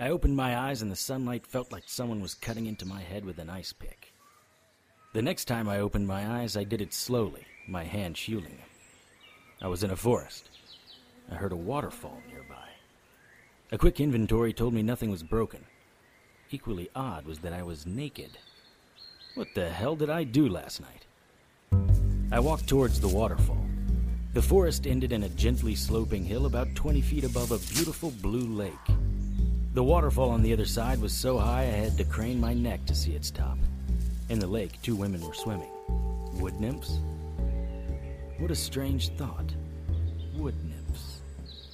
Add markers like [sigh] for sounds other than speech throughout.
I opened my eyes and the sunlight felt like someone was cutting into my head with an ice pick. The next time I opened my eyes, I did it slowly, my hand shielding them. I was in a forest. I heard a waterfall nearby. A quick inventory told me nothing was broken. Equally odd was that I was naked. What the hell did I do last night? I walked towards the waterfall. The forest ended in a gently sloping hill about 20 feet above a beautiful blue lake. The waterfall on the other side was so high I had to crane my neck to see its top. In the lake, two women were swimming. Wood nymphs? What a strange thought. Wood nymphs.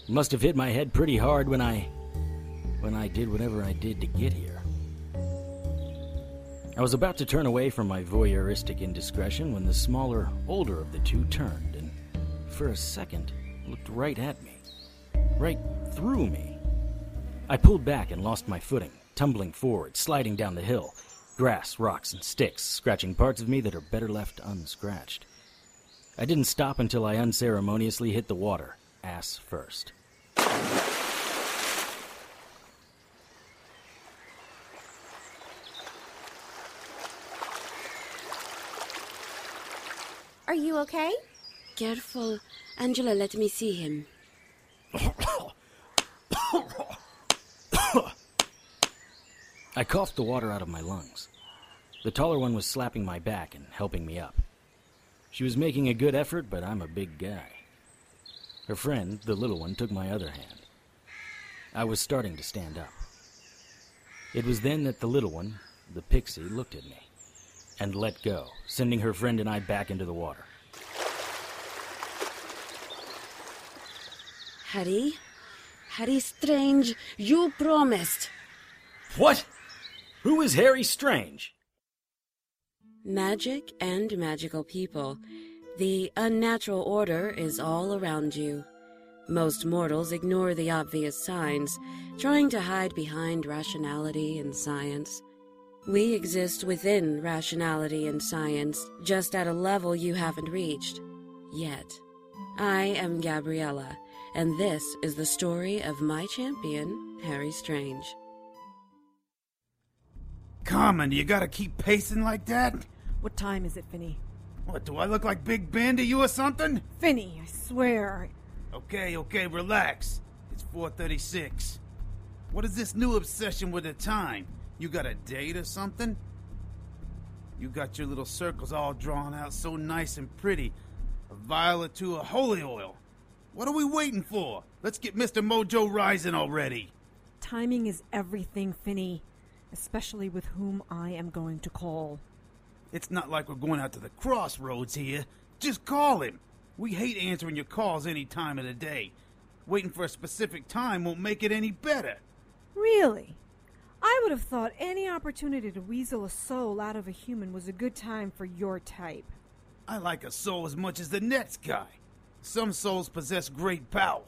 Must have hit my head pretty hard when I. when I did whatever I did to get here. I was about to turn away from my voyeuristic indiscretion when the smaller, older of the two turned and, for a second, looked right at me. Right through me. I pulled back and lost my footing, tumbling forward, sliding down the hill. Grass, rocks, and sticks scratching parts of me that are better left unscratched. I didn't stop until I unceremoniously hit the water, ass first. Are you okay? Careful. Angela, let me see him. I coughed the water out of my lungs. The taller one was slapping my back and helping me up. She was making a good effort, but I'm a big guy. Her friend, the little one, took my other hand. I was starting to stand up. It was then that the little one, the pixie, looked at me and let go, sending her friend and I back into the water. Harry? Harry Strange, you promised. What? Who is Harry Strange? Magic and magical people. The unnatural order is all around you. Most mortals ignore the obvious signs, trying to hide behind rationality and science. We exist within rationality and science, just at a level you haven't reached. Yet. I am Gabriella, and this is the story of my champion, Harry Strange. Carmen, you gotta keep pacing like that? What time is it, Finny? What, do I look like Big Ben to you or something? Finny, I swear. Okay, okay, relax. It's 4.36. What is this new obsession with the time? You got a date or something? You got your little circles all drawn out so nice and pretty. A violet to a holy oil. What are we waiting for? Let's get Mr. Mojo rising already. Timing is everything, Finny. Especially with whom I am going to call. It's not like we're going out to the crossroads here. Just call him. We hate answering your calls any time of the day. Waiting for a specific time won't make it any better. Really? I would have thought any opportunity to weasel a soul out of a human was a good time for your type. I like a soul as much as the next guy. Some souls possess great power.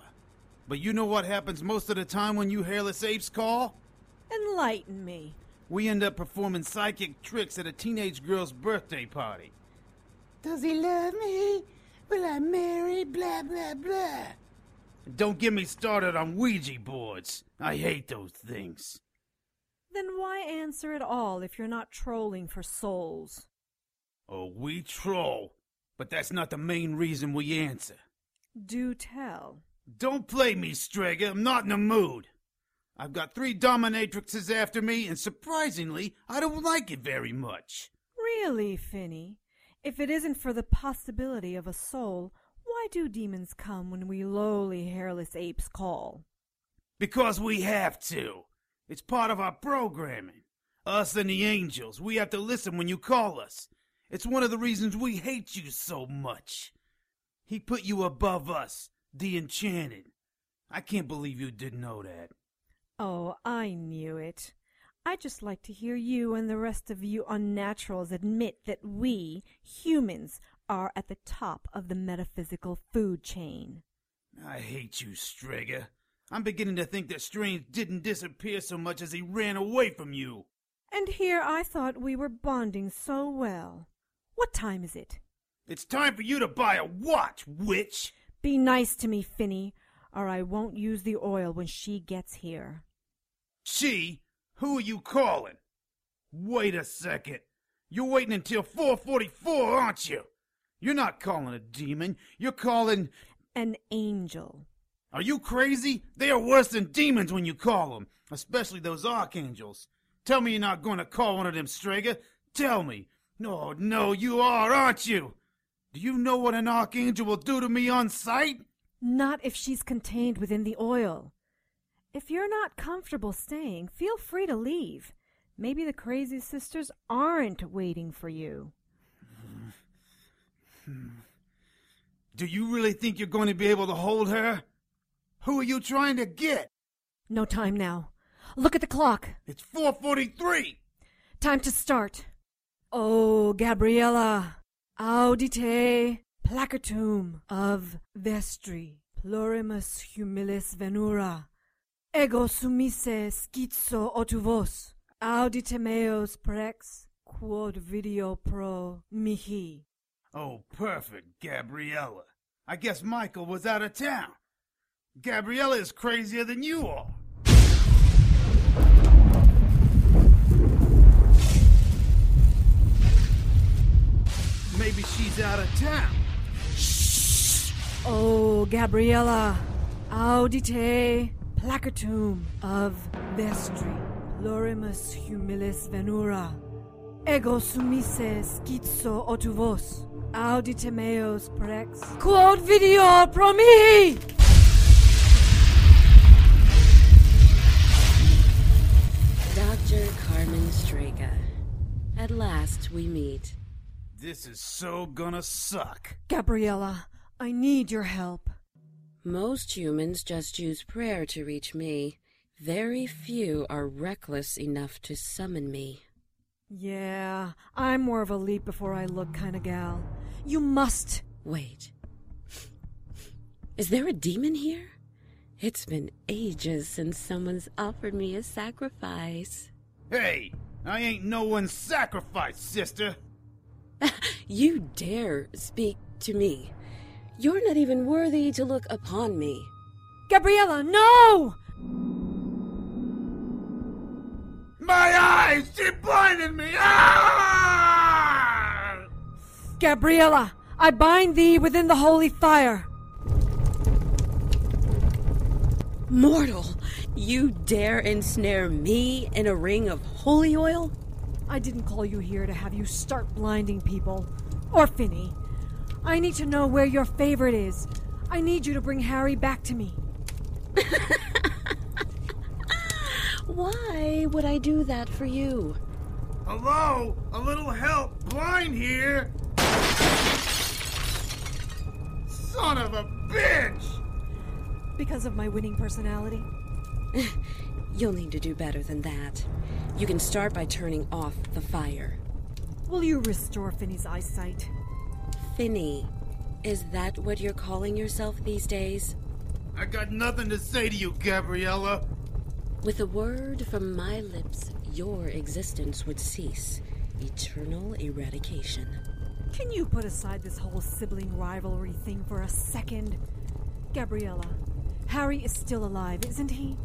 But you know what happens most of the time when you hairless apes call? Enlighten me. We end up performing psychic tricks at a teenage girl's birthday party. Does he love me? Will I marry? Blah, blah, blah. Don't get me started on Ouija boards. I hate those things. Then why answer at all if you're not trolling for souls? Oh, we troll. But that's not the main reason we answer. Do tell. Don't play me, Strega. I'm not in the mood. I've got three dominatrixes after me, and surprisingly, I don't like it very much. Really, Finny? If it isn't for the possibility of a soul, why do demons come when we lowly hairless apes call? Because we have to. It's part of our programming. Us and the angels, we have to listen when you call us. It's one of the reasons we hate you so much. He put you above us, the enchanted. I can't believe you didn't know that. Oh, I knew it. I'd just like to hear you and the rest of you unnaturals admit that we, humans, are at the top of the metaphysical food chain. I hate you, Strega. I'm beginning to think that Strange didn't disappear so much as he ran away from you. And here I thought we were bonding so well. What time is it? It's time for you to buy a watch, witch! Be nice to me, Finny, or I won't use the oil when she gets here. Chi, who are you calling? Wait a second. You're waiting until 444, aren't you? You're not calling a demon. You're calling. An angel. Are you crazy? They are worse than demons when you call them, especially those archangels. Tell me you're not going to call one of them, Strega. Tell me. No, no, you are, aren't you? Do you know what an archangel will do to me on sight? Not if she's contained within the oil. If you're not comfortable staying, feel free to leave. Maybe the crazy sisters aren't waiting for you. Do you really think you're going to be able to hold her? Who are you trying to get? No time now. Look at the clock. It's 443. Time to start. Oh, Gabriella, audite placatum of vestri plurimus humilis venura. Ego sumise schizo otuvos. Audite meos prex quod video pro mihi. Oh, perfect, Gabriella. I guess Michael was out of town. Gabriella is crazier than you are. Maybe she's out of town. Shh. Oh, Gabriella, audite placatum of vestri plurimus humilis venura. Ego sumise schizo otuvos. Audite meos prex quod video pro mihi. Dr. Carmen Strega. At last we meet. This is so gonna suck. Gabriella, I need your help. Most humans just use prayer to reach me. Very few are reckless enough to summon me. Yeah, I'm more of a leap before I look kind of gal. You must. Wait. Is there a demon here? It's been ages since someone's offered me a sacrifice. Hey, I ain't no one's sacrifice, sister. [laughs] You dare speak to me. You're not even worthy to look upon me. Gabriella, no! My eyes! She blinded me! Ah! Gabriella, I bind thee within the holy fire. Mortal, you dare ensnare me in a ring of holy oil? I didn't call you here to have you start blinding people. Or Finny. I need to know where your favorite is. I need you to bring Harry back to me. [laughs] Why would I do that for you? Hello? A little help! Blind here! Son of a bitch! Because of my winning personality. [laughs] You'll need to do better than that. You can start by turning off the fire. Will you restore Finny's eyesight? Finny, is that what you're calling yourself these days? I got nothing to say to you, Gabriella. With a word from my lips, your existence would cease. Eternal eradication. Can you put aside this whole sibling rivalry thing for a second? Gabriella, Harry is still alive, isn't he?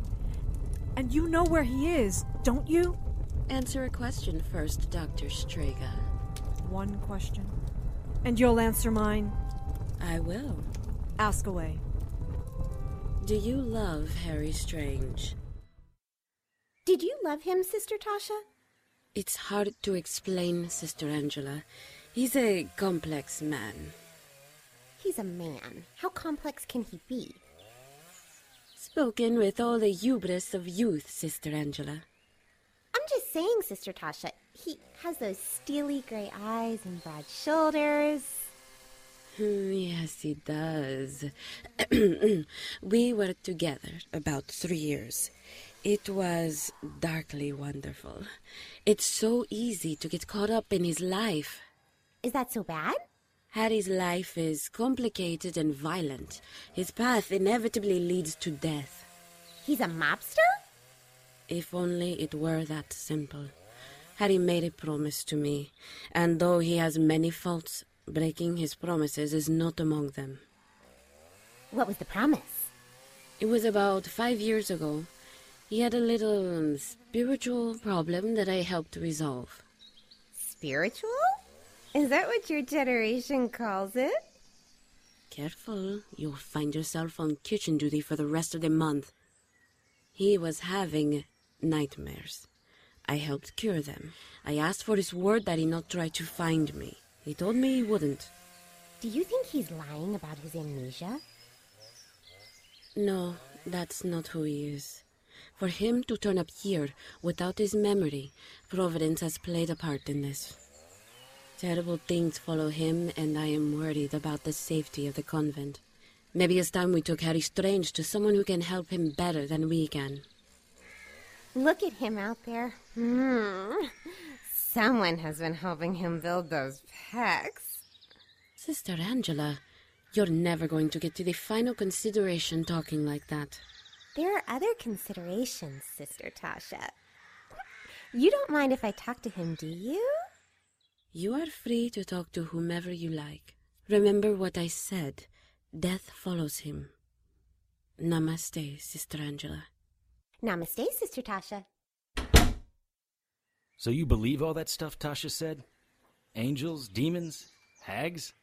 And you know where he is, don't you? Answer a question first, Dr. Strega. One question. And you'll answer mine. I will. Ask away. Do you love Harry Strange? Did you love him, Sister Tasha? It's hard to explain, Sister Angela. He's a complex man. He's a man. How complex can he be? Spoken with all the hubris of youth, Sister Angela. I'm just saying, Sister Tasha. He has those steely gray eyes and broad shoulders. Hmm, Yes, he does. [clears throat] we were together about three years. It was darkly wonderful. It's so easy to get caught up in his life. Is that so bad? Harry's life is complicated and violent. His path inevitably leads to death. He's a mobster? If only it were that simple. Harry made a promise to me, and though he has many faults, breaking his promises is not among them. What was the promise? It was about five years ago. He had a little um, spiritual problem that I helped resolve. Spiritual? Is that what your generation calls it? Careful, you'll find yourself on kitchen duty for the rest of the month. He was having nightmares. I helped cure them. I asked for his word that he not try to find me. He told me he wouldn't. Do you think he's lying about his amnesia? No, that's not who he is. For him to turn up here without his memory, Providence has played a part in this. Terrible things follow him, and I am worried about the safety of the convent. Maybe it's time we took Harry Strange to someone who can help him better than we can. Look at him out there. Hmm. Someone has been helping him build those pecs. Sister Angela, you're never going to get to the final consideration talking like that. There are other considerations, Sister Tasha. You don't mind if I talk to him, do you? You are free to talk to whomever you like. Remember what I said. Death follows him. Namaste, Sister Angela. Namaste, Sister Tasha. So you believe all that stuff Tasha said? Angels, demons, hags?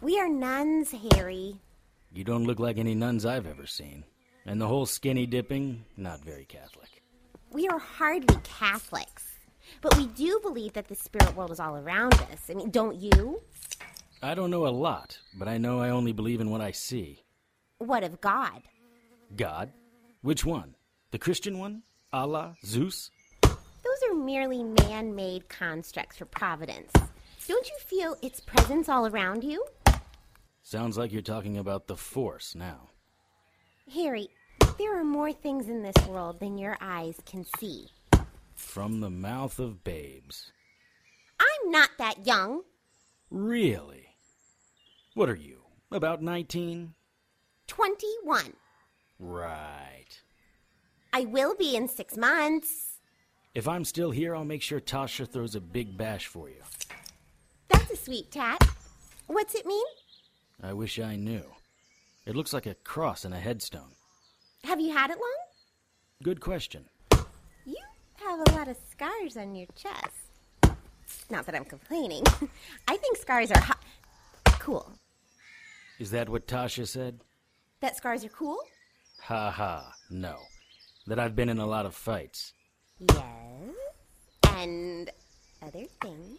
We are nuns, Harry. You don't look like any nuns I've ever seen. And the whole skinny dipping, not very Catholic. We are hardly Catholics. But we do believe that the spirit world is all around us. I mean, don't you? I don't know a lot, but I know I only believe in what I see. What of God? God? Which one? The Christian one? Allah? Zeus? Those are merely man made constructs for providence. Don't you feel its presence all around you? Sounds like you're talking about the Force now. Harry, there are more things in this world than your eyes can see. From the mouth of babes. I'm not that young. Really? What are you? About 19? 21. Right. I will be in six months. If I'm still here, I'll make sure Tasha throws a big bash for you. That's a sweet tat. What's it mean? I wish I knew. It looks like a cross and a headstone. Have you had it long? Good question. You have a lot of scars on your chest. Not that I'm complaining. [laughs] I think scars are hot. Cool. Is that what Tasha said? That scars are cool? Ha ha, no. That I've been in a lot of fights. Yes. And other things.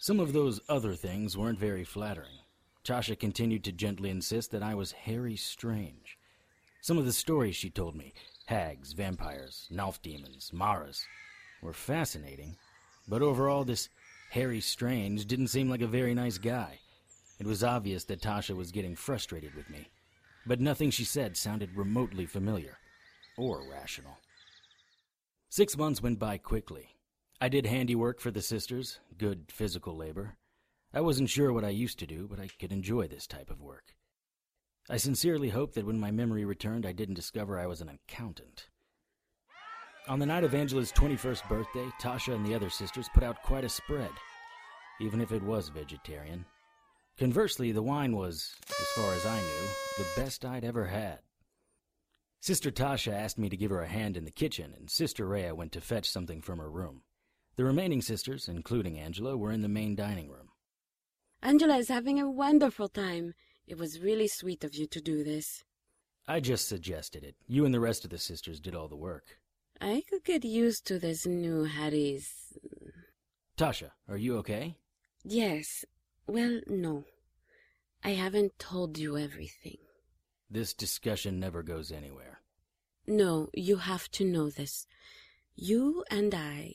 Some of those other things weren't very flattering. Tasha continued to gently insist that I was Harry Strange. Some of the stories she told me hags, vampires, Nalf demons, Maras were fascinating, but overall, this Harry Strange didn't seem like a very nice guy. It was obvious that Tasha was getting frustrated with me, but nothing she said sounded remotely familiar or rational. Six months went by quickly. I did handiwork for the sisters, good physical labor. I wasn't sure what I used to do, but I could enjoy this type of work. I sincerely hoped that when my memory returned, I didn't discover I was an accountant. On the night of Angela's 21st birthday, Tasha and the other sisters put out quite a spread, even if it was vegetarian. Conversely, the wine was, as far as I knew, the best I'd ever had. Sister Tasha asked me to give her a hand in the kitchen, and Sister Rhea went to fetch something from her room. The remaining sisters, including Angela, were in the main dining room. Angela is having a wonderful time. It was really sweet of you to do this. I just suggested it. You and the rest of the sisters did all the work. I could get used to this new Harry's. Tasha, are you okay? Yes. Well, no. I haven't told you everything. This discussion never goes anywhere. No, you have to know this. You and I.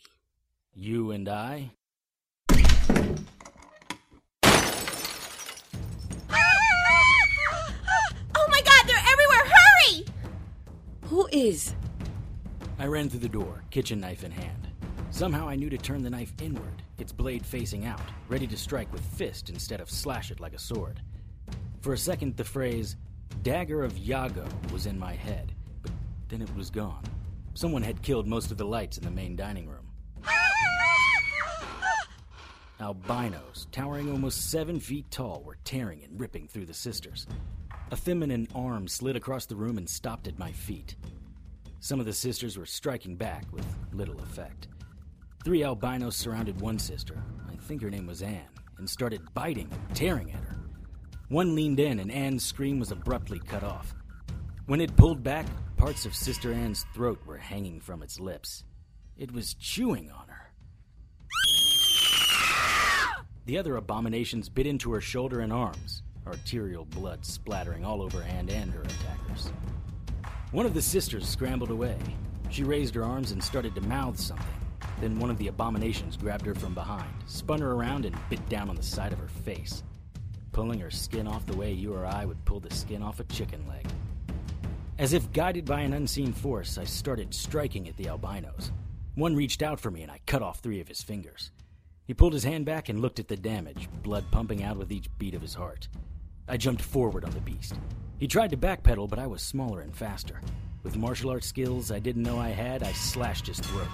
You and I? [laughs] Oh my god, they're everywhere! Hurry! Who is? I ran through the door, kitchen knife in hand. Somehow I knew to turn the knife inward, its blade facing out, ready to strike with fist instead of slash it like a sword. For a second, the phrase, Dagger of Yago, was in my head, but then it was gone. Someone had killed most of the lights in the main dining room. [laughs] Albinos, towering almost seven feet tall, were tearing and ripping through the sisters. A feminine arm slid across the room and stopped at my feet. Some of the sisters were striking back with little effect. Three albinos surrounded one sister, I think her name was Anne, and started biting and tearing at her. One leaned in, and Anne's scream was abruptly cut off. When it pulled back, parts of Sister Anne's throat were hanging from its lips. It was chewing on her. The other abominations bit into her shoulder and arms, arterial blood splattering all over Anne and her attackers. One of the sisters scrambled away. She raised her arms and started to mouth something. Then one of the abominations grabbed her from behind, spun her around, and bit down on the side of her face, pulling her skin off the way you or I would pull the skin off a chicken leg. As if guided by an unseen force, I started striking at the albinos. One reached out for me, and I cut off three of his fingers. He pulled his hand back and looked at the damage, blood pumping out with each beat of his heart. I jumped forward on the beast. He tried to backpedal, but I was smaller and faster. With martial arts skills I didn't know I had, I slashed his throat.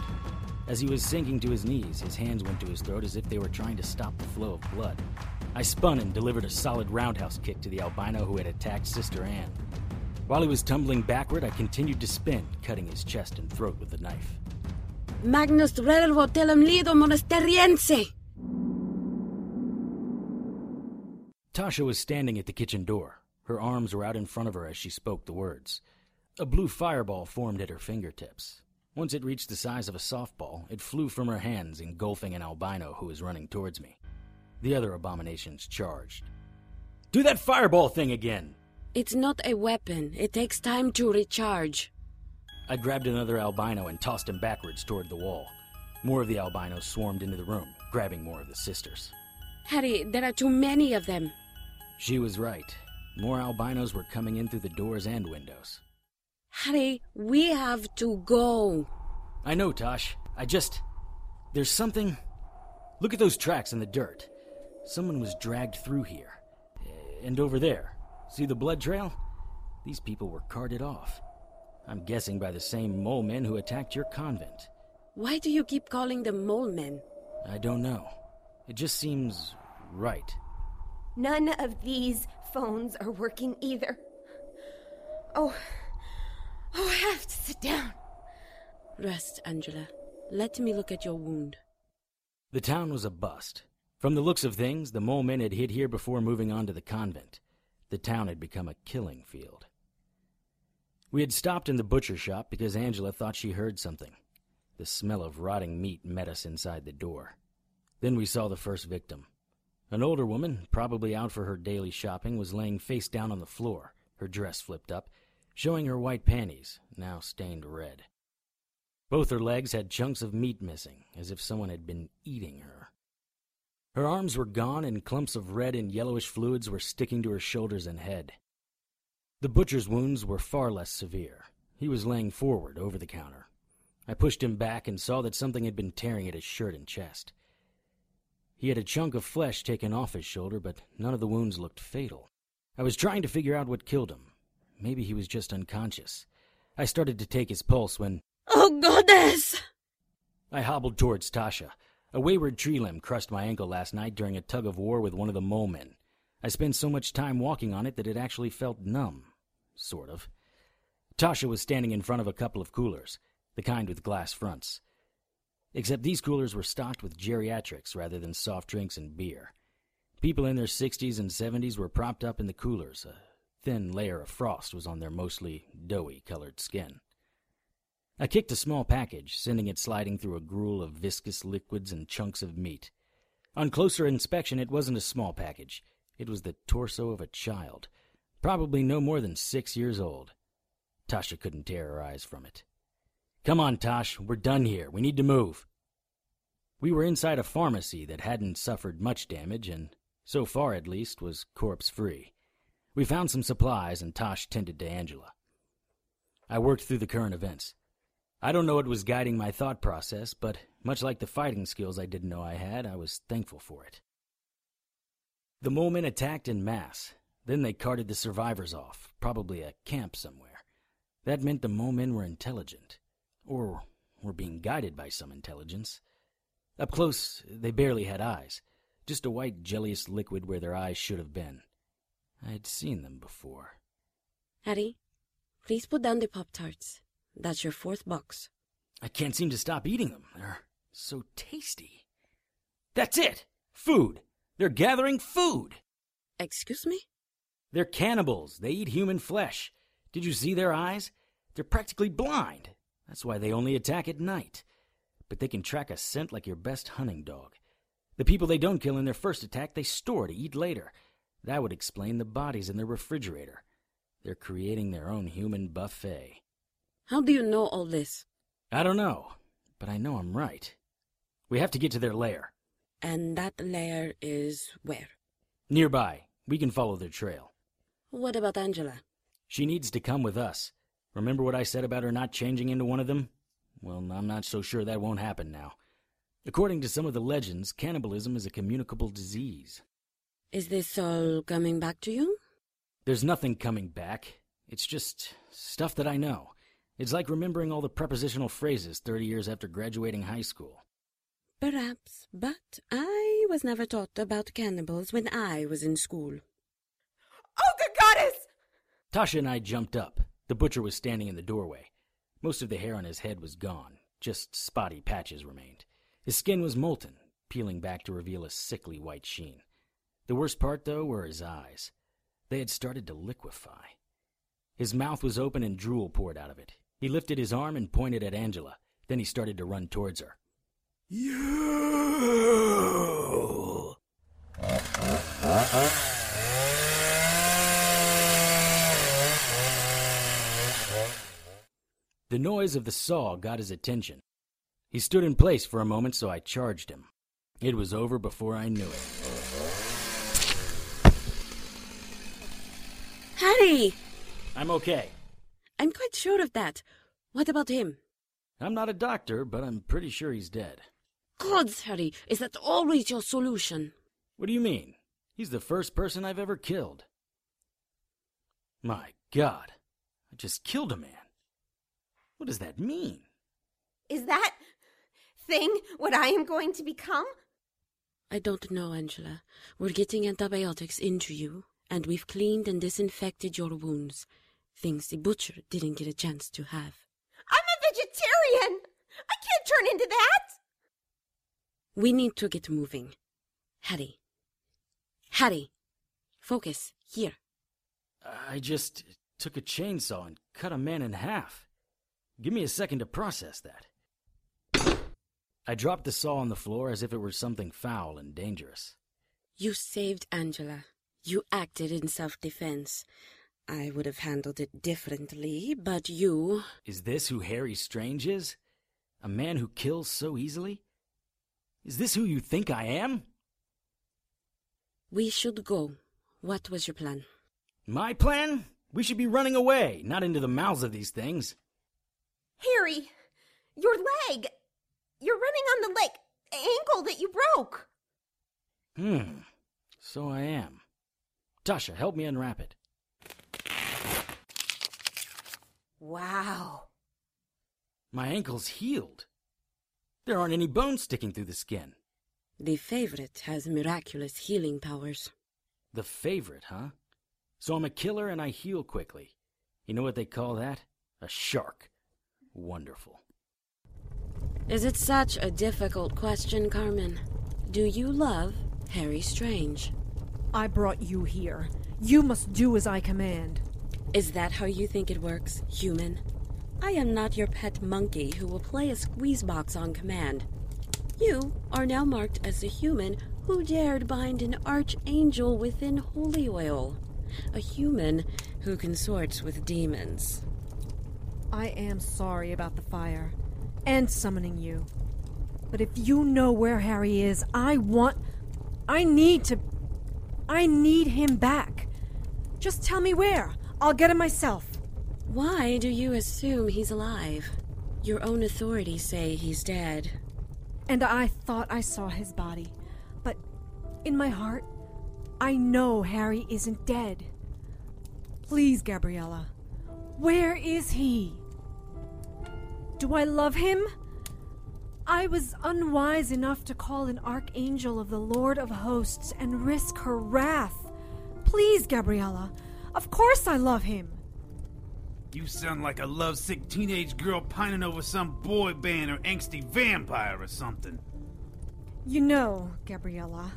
As he was sinking to his knees, his hands went to his throat as if they were trying to stop the flow of blood. I spun and delivered a solid roundhouse kick to the albino who had attacked Sister Anne. While he was tumbling backward, I continued to spin, cutting his chest and throat with the knife. Magnus relvo telem lido monasteriense! Tasha was standing at the kitchen door. Her arms were out in front of her as she spoke the words. A blue fireball formed at her fingertips. Once it reached the size of a softball, it flew from her hands, engulfing an albino who was running towards me. The other abominations charged. Do that fireball thing again! It's not a weapon. It takes time to recharge. I grabbed another albino and tossed him backwards toward the wall. More of the albinos swarmed into the room, grabbing more of the sisters. Harry, there are too many of them. She was right. More albinos were coming in through the doors and windows. Harry, we have to go. I know, Tosh. I just. There's something. Look at those tracks in the dirt. Someone was dragged through here. Eh, and over there. See the blood trail? These people were carted off. I'm guessing by the same mole men who attacked your convent. Why do you keep calling them mole men? I don't know. It just seems right. None of these phones are working either. Oh, oh, I have to sit down. Rest, Angela. Let me look at your wound. The town was a bust. From the looks of things, the mole men had hid here before moving on to the convent. The town had become a killing field. We had stopped in the butcher shop because Angela thought she heard something. The smell of rotting meat met us inside the door. Then we saw the first victim. An older woman, probably out for her daily shopping, was laying face down on the floor, her dress flipped up, showing her white panties, now stained red. Both her legs had chunks of meat missing, as if someone had been eating her. Her arms were gone, and clumps of red and yellowish fluids were sticking to her shoulders and head. The butcher's wounds were far less severe. He was laying forward over the counter. I pushed him back and saw that something had been tearing at his shirt and chest. He had a chunk of flesh taken off his shoulder, but none of the wounds looked fatal. I was trying to figure out what killed him. Maybe he was just unconscious. I started to take his pulse when. Oh, goddess! I hobbled towards Tasha. A wayward tree limb crushed my ankle last night during a tug of war with one of the mole men. I spent so much time walking on it that it actually felt numb. Sort of. Tasha was standing in front of a couple of coolers, the kind with glass fronts. Except these coolers were stocked with geriatrics rather than soft drinks and beer. People in their 60s and 70s were propped up in the coolers. A thin layer of frost was on their mostly doughy colored skin. I kicked a small package, sending it sliding through a gruel of viscous liquids and chunks of meat. On closer inspection, it wasn't a small package. It was the torso of a child, probably no more than six years old. Tasha couldn't tear her eyes from it. Come on, Tosh, we're done here. We need to move. We were inside a pharmacy that hadn't suffered much damage and, so far at least, was corpse free. We found some supplies and Tosh tended to Angela. I worked through the current events. I don't know what was guiding my thought process, but much like the fighting skills I didn't know I had, I was thankful for it. The mole men attacked in mass. Then they carted the survivors off, probably a camp somewhere. That meant the mole men were intelligent. Or were being guided by some intelligence. Up close, they barely had eyes. Just a white jellious liquid where their eyes should have been. I had seen them before. Harry, please put down the Pop Tarts. That's your fourth box. I can't seem to stop eating them. They're so tasty. That's it! Food! They're gathering food! Excuse me? They're cannibals. They eat human flesh. Did you see their eyes? They're practically blind. That's why they only attack at night. But they can track a scent like your best hunting dog. The people they don't kill in their first attack, they store to eat later. That would explain the bodies in the refrigerator. They're creating their own human buffet. How do you know all this? I don't know, but I know I'm right. We have to get to their lair. And that lair is where? Nearby. We can follow their trail. What about Angela? She needs to come with us. Remember what I said about her not changing into one of them? Well, I'm not so sure that won't happen now. According to some of the legends, cannibalism is a communicable disease. Is this all coming back to you? There's nothing coming back. It's just stuff that I know. It's like remembering all the prepositional phrases 30 years after graduating high school. Perhaps, but I was never taught about cannibals when I was in school. Oh, good goddess! Tasha and I jumped up. The butcher was standing in the doorway. Most of the hair on his head was gone. Just spotty patches remained. His skin was molten, peeling back to reveal a sickly white sheen. The worst part, though, were his eyes. They had started to liquefy. His mouth was open and drool poured out of it. He lifted his arm and pointed at Angela. Then he started to run towards her. You! The noise of the saw got his attention. He stood in place for a moment, so I charged him. It was over before I knew it. Harry! I'm okay. I'm quite sure of that. What about him? I'm not a doctor, but I'm pretty sure he's dead. Gods, Harry, is that always your solution? What do you mean? He's the first person I've ever killed. My God, I just killed a man. What does that mean? Is that thing what I am going to become? I don't know, Angela. We're getting antibiotics into you, and we've cleaned and disinfected your wounds. Things the butcher didn't get a chance to have. I'm a vegetarian! I can't turn into that! We need to get moving. Harry. Harry. Focus. Here. I just took a chainsaw and cut a man in half. Give me a second to process that. I dropped the saw on the floor as if it were something foul and dangerous. You saved Angela. You acted in self defense. I would have handled it differently, but you. Is this who Harry Strange is? A man who kills so easily? Is this who you think I am? We should go. What was your plan? My plan? We should be running away, not into the mouths of these things. Harry, your leg! You're running on the leg ankle that you broke! Hmm. So I am. Tasha, help me unwrap it. Wow. My ankle's healed. There aren't any bones sticking through the skin. The favorite has miraculous healing powers. The favorite, huh? So I'm a killer and I heal quickly. You know what they call that? A shark. Wonderful. Is it such a difficult question, Carmen? Do you love Harry Strange? I brought you here. You must do as I command. Is that how you think it works, human? I am not your pet monkey who will play a squeeze box on command. You are now marked as a human who dared bind an archangel within holy oil. A human who consorts with demons. I am sorry about the fire and summoning you. But if you know where Harry is, I want. I need to. I need him back. Just tell me where. I'll get him myself. Why do you assume he's alive? Your own authorities say he's dead. And I thought I saw his body. But in my heart, I know Harry isn't dead. Please, Gabriella, where is he? Do I love him? I was unwise enough to call an archangel of the Lord of Hosts and risk her wrath. Please, Gabriella, of course I love him. You sound like a lovesick teenage girl pining over some boy band or angsty vampire or something. You know, Gabriella,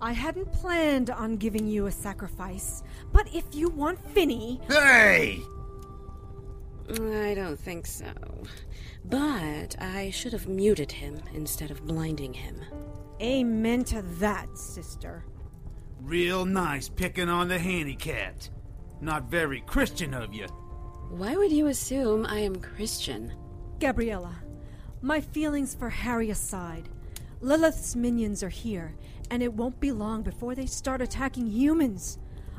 I hadn't planned on giving you a sacrifice, but if you want Finny. Hey! I don't think so. But I should have muted him instead of blinding him. Amen to that, sister. Real nice picking on the handicapped. Not very Christian of you. Why would you assume I am Christian? Gabriella, my feelings for Harry aside, Lilith's minions are here, and it won't be long before they start attacking humans.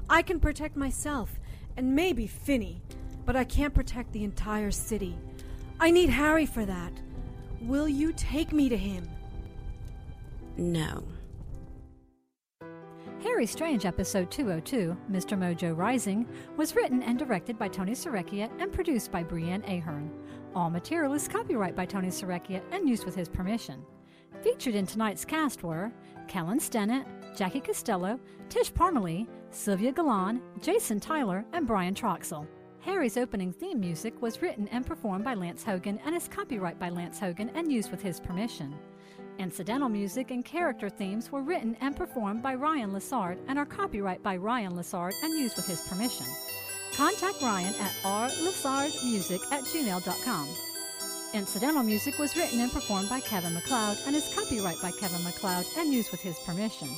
I can protect myself, and maybe Finny, but I can't protect the entire city. I need Harry for that. Will you take me to him? No. Harry Strange episode 202, Mr. Mojo Rising, was written and directed by Tony Sarrecchia and produced by Breanne Ahearn. All material is copyright by Tony Sarrecchia and used with his permission. Featured in tonight's cast were Kellen Stennett, Jackie Costello, Tish Parmalee, Sylvia Galan, Jason Tyler, and Brian Troxel. Harry's opening theme music was written and performed by Lance Hogan and is copyright by Lance Hogan and used with his permission. Incidental music and character themes were written and performed by Ryan Lessard and are copyright by Ryan Lessard and used with his permission. Contact Ryan at rlessardmusic at gmail.com. Incidental music was written and performed by Kevin MacLeod and is copyright by Kevin MacLeod and used with his permission.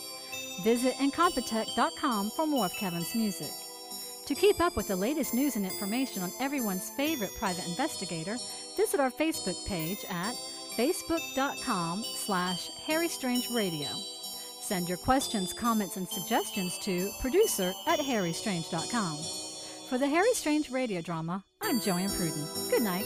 Visit Incompetech.com for more of Kevin's music. To keep up with the latest news and information on everyone's favorite private investigator, visit our Facebook page at facebook.com slash Harry Strange Radio. Send your questions, comments, and suggestions to producer at harrystrange.com. For the Harry Strange radio drama, I'm Joanne Pruden. Good night.